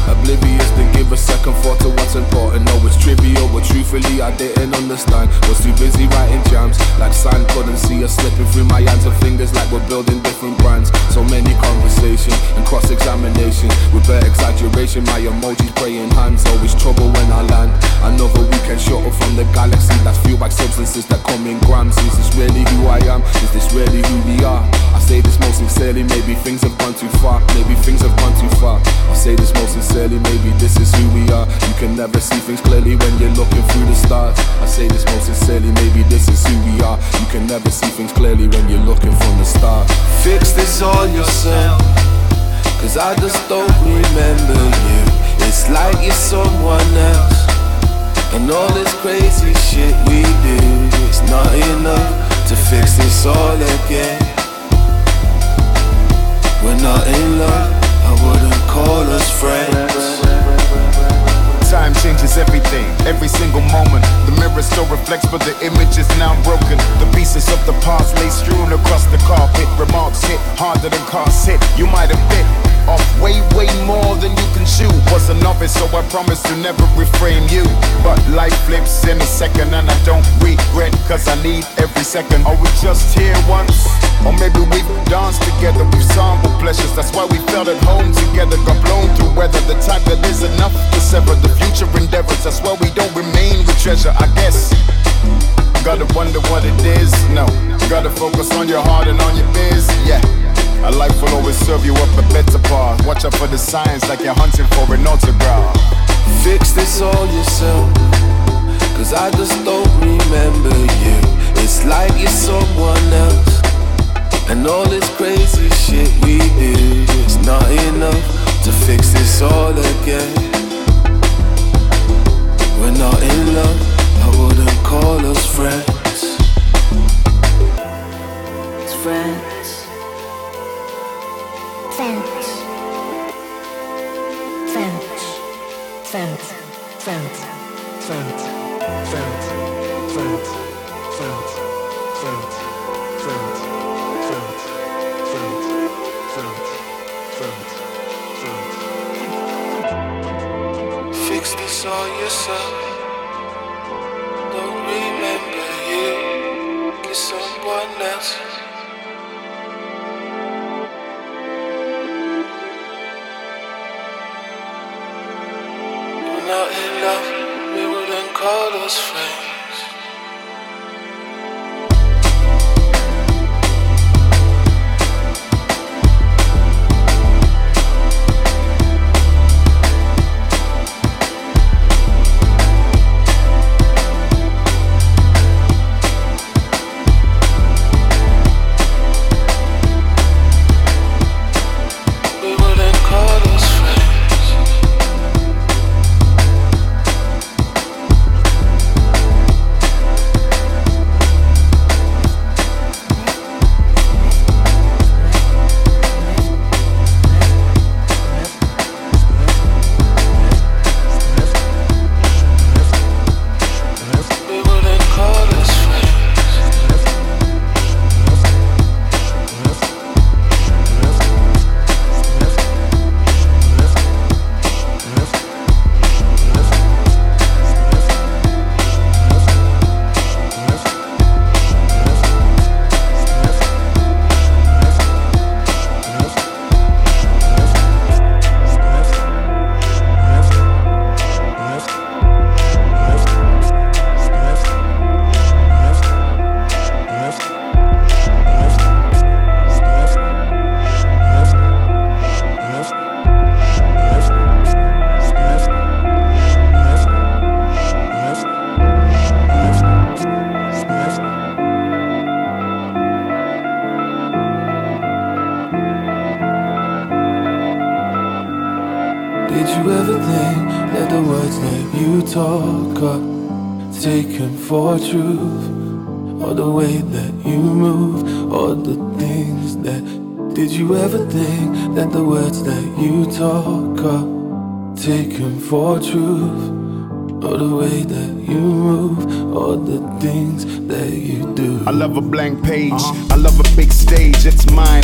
Speaker 3: Oblivious, then give a second thought to what's important. No, it's trivial, but truthfully, I didn't understand. Was too busy writing jams, like sand. Couldn't see us slipping through my hands and fingers, like we're building different brands. So many conversations and cross examination. With bare exaggeration, my emojis praying hands. Always trouble when I land. Another weekend up from the galaxy that's fueled by substances that come in grams. Is this really who I am? Is this really who we are? I say this most sincerely, maybe things have gone too far. Maybe things have gone too far. I say this most sincerely, maybe this is who we are. You can never see things clearly when you're looking through the stars. I say this most sincerely, maybe this is who we are. You can never see things clearly when you're looking from the start.
Speaker 10: Fix this all yourself. Cause I just don't remember you. It's like you're someone else. And all this crazy shit we do is not enough to fix this all again. We're not in love, I wouldn't call us friends.
Speaker 2: Time changes everything, every single moment. The mirror still reflects, but the image is now broken. The pieces of the past lay strewn across the carpet. Remarks hit harder than cars hit. You might have bit off way, way more than you can chew. Was a novice, so I promise to never reframe you. But life flips in a second, and I don't regret, cause I need every second. Are we just here once? Or maybe we've danced together, we've sampled pleasures. That's why we felt at home together. Got blown through weather, the type that is enough to sever the future endeavors. That's why we don't remain with treasure, I guess. Gotta wonder what it is, no. Gotta focus on your heart and on your biz, yeah. A life will always serve you up a better path. Watch out for the signs like you're hunting for an autograph.
Speaker 10: Fix this all yourself. Cause I just don't remember you. It's like you're someone else. And all this crazy shit we do is not enough to fix this all again. We're not in love, call us friends.
Speaker 11: It's friends. Friends. Friends. Friends. Friends. Friends. Friends. Friends. Friends. Friends. Friends. Friends. Friends. Friends.
Speaker 10: Fix this all yourself. Someone else. That the words that you talk are taken for truth? Or the way that you move, or the things that you do.
Speaker 2: I love a blank page. Uh-huh. I love a big stage. It's mine.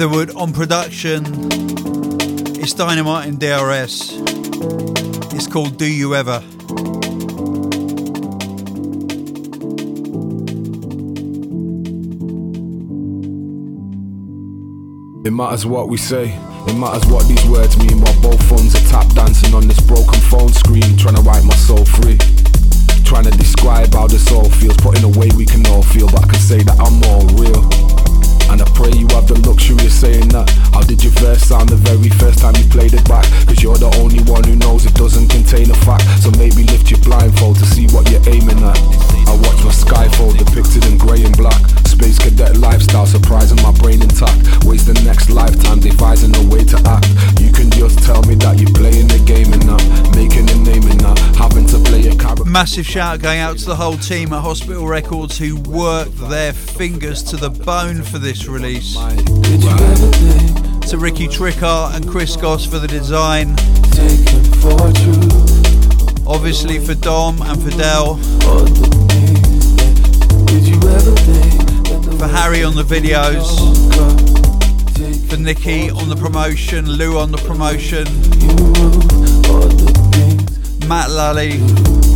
Speaker 2: Etherwood on
Speaker 1: production. It's Dynamite in DRS. It's called Do You Ever?
Speaker 3: It matters what we say, it matters what these words mean. While both phones are tap dancing on this broken phone screen, trying to wipe my soul free. Trying to describe how this all feels, putting a way we can all feel, but I can say that I'm all real. And I pray you have the luxury of saying that. How did your verse sound the very first time you played it back? Cause you're the only one who knows it doesn't contain a fact. So maybe lift your blindfold to see what you're aiming at. I watch my skyfall depicted in grey and black. Space cadet lifestyle, surprising my brain intact. Waste the next lifetime devising a way to
Speaker 1: Massive shout going out to the whole team at Hospital Records who worked their fingers to the bone for this release.
Speaker 10: Did you ever think
Speaker 1: To Ricky Trickartt and Chris Goss for the design.
Speaker 10: taken for truth?
Speaker 1: Obviously for Dom and for Dell.
Speaker 10: Or the things that. Did you ever think that the
Speaker 1: For Harry on the videos.
Speaker 10: words are taken
Speaker 1: For Nikki on the promotion. Lou on the promotion.
Speaker 10: you move, or the things
Speaker 1: Matt Lally.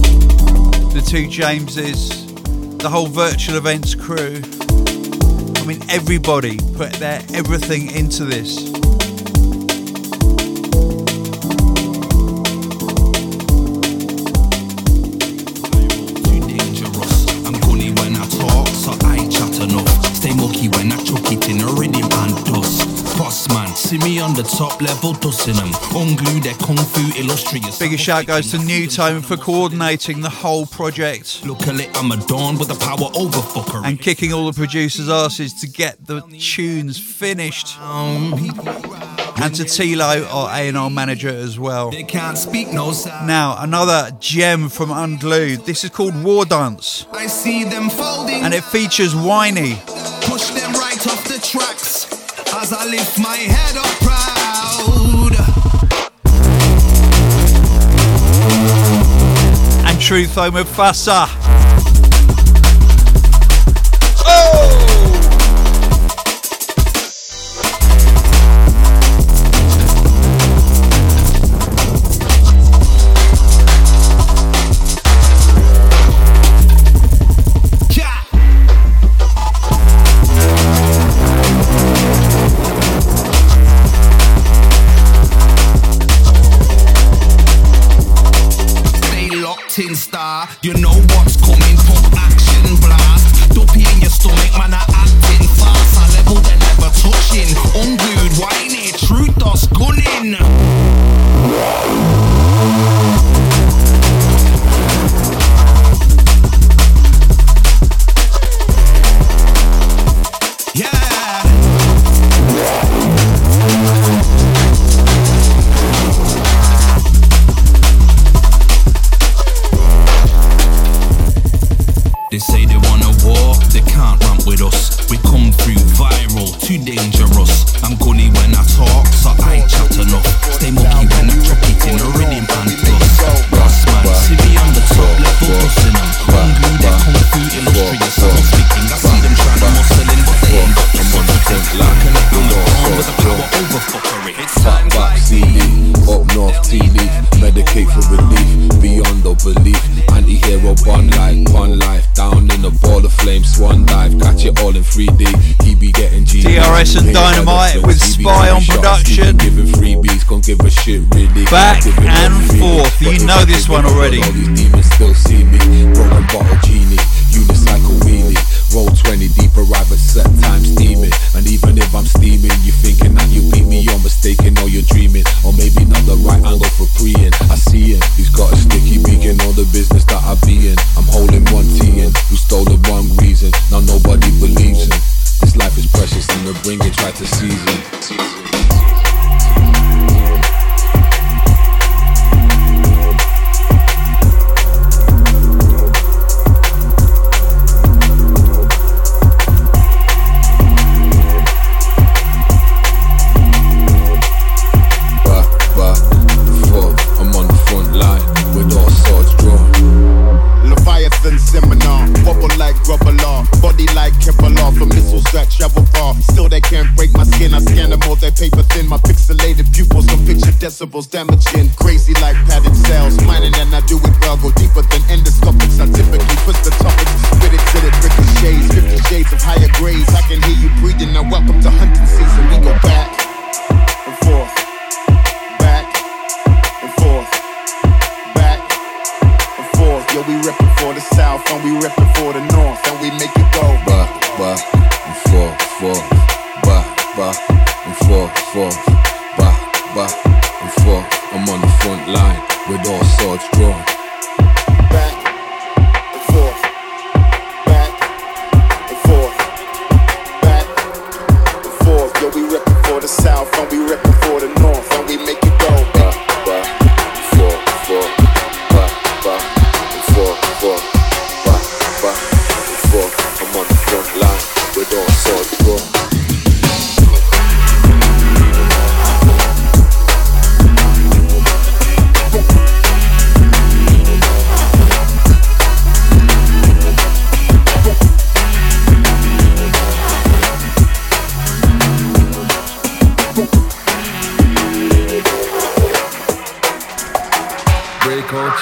Speaker 1: Two Jameses. The whole virtual events crew. I mean, everybody put their everything into this.
Speaker 12: The top level, dusting them. Unglue their kung fu illustrious.
Speaker 1: Bigger shout goes to Nu:Tone for coordinating the whole project
Speaker 12: Look at it, I'm a dawn with the power over fucker.
Speaker 1: and kicking all the producers' asses to get the tunes finished. And to Tilo, our A&R manager as well.
Speaker 12: they can't speak no sound.
Speaker 1: Now, another gem from Unglued. This is called War Dance
Speaker 12: I see them folding,
Speaker 1: and it features Whiney.
Speaker 12: push them right off the tracks. As I lift my head up
Speaker 1: and Truth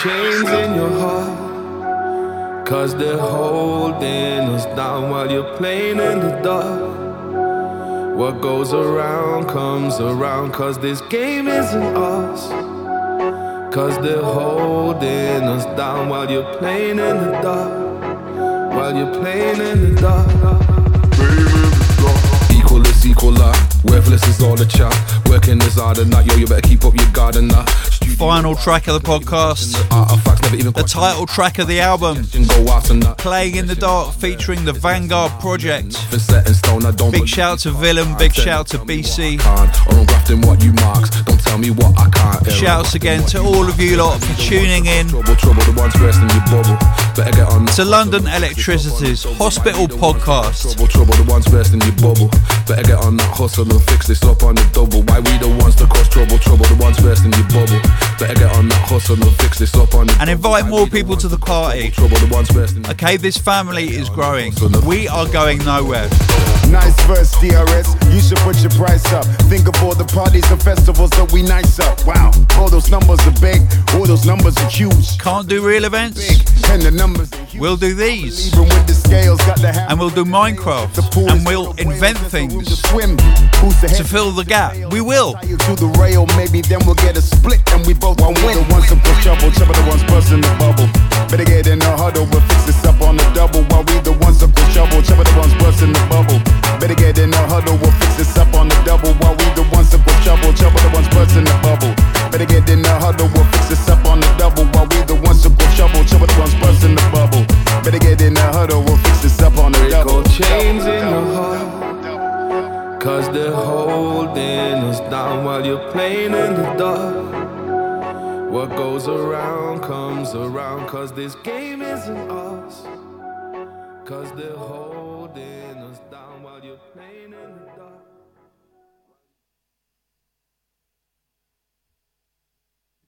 Speaker 12: chains in your heart. Cause they're holding down while you're playing in the dark. What goes around comes around, cause this game isn't ours. Cause they're holding us down while you're playing in the dark. While you're playing in the dark.
Speaker 3: Equalist, equaler. Worthless is all the chat. Working is hard enough. Yo, you better keep up your guard and.
Speaker 1: Final track of the podcast. The title track of the album. Playing in the Dark featuring the Vanguard Project. Big shout to Villain, big shout to BC. Shouts again to all of you lot for tuning in to London Electricity's Hospital Podcast.
Speaker 3: Better get on that hustle and fix this up on the double. Why we the ones to cause trouble, trouble, the ones your bubble. Better get on that hustle and fix this up on
Speaker 1: And invite more people to the party.
Speaker 3: trouble, the ones first in your
Speaker 1: Okay, this family is growing. We are going nowhere.
Speaker 2: Nice verse, DRS. You should put your price up. Think of all the parties and festivals that we nice up. Wow, all those numbers are big. All those numbers are huge.
Speaker 1: Can't do real events?
Speaker 2: And the numbers are huge.
Speaker 1: We'll do these.
Speaker 2: Even with the scales, got to have.
Speaker 1: And we'll do Minecraft. And we'll invent things
Speaker 2: Swim. Who's the
Speaker 1: to fill the gap. We will.
Speaker 2: to the rail, maybe then we'll get a split and we both won't win. The ones that push trouble, trouble the ones busting the bubble. Better get in the huddle, we'll fix this up on the double. While we the ones that push trouble, trouble the ones busting the bubble. Better get in the huddle, we'll fix this up on the double. While we the ones that push trouble, trouble the ones busting the bubble. Better get in the huddle, we'll fix this up on the double. While we the ones that push trouble, trouble the ones busting the bubble. Better get in the huddle, we'll fix this up on the double.
Speaker 12: chains in your heart. Cause they're holding us down while you're playing in the dark. What goes around comes around, cause this game isn't ours. Cause they're holding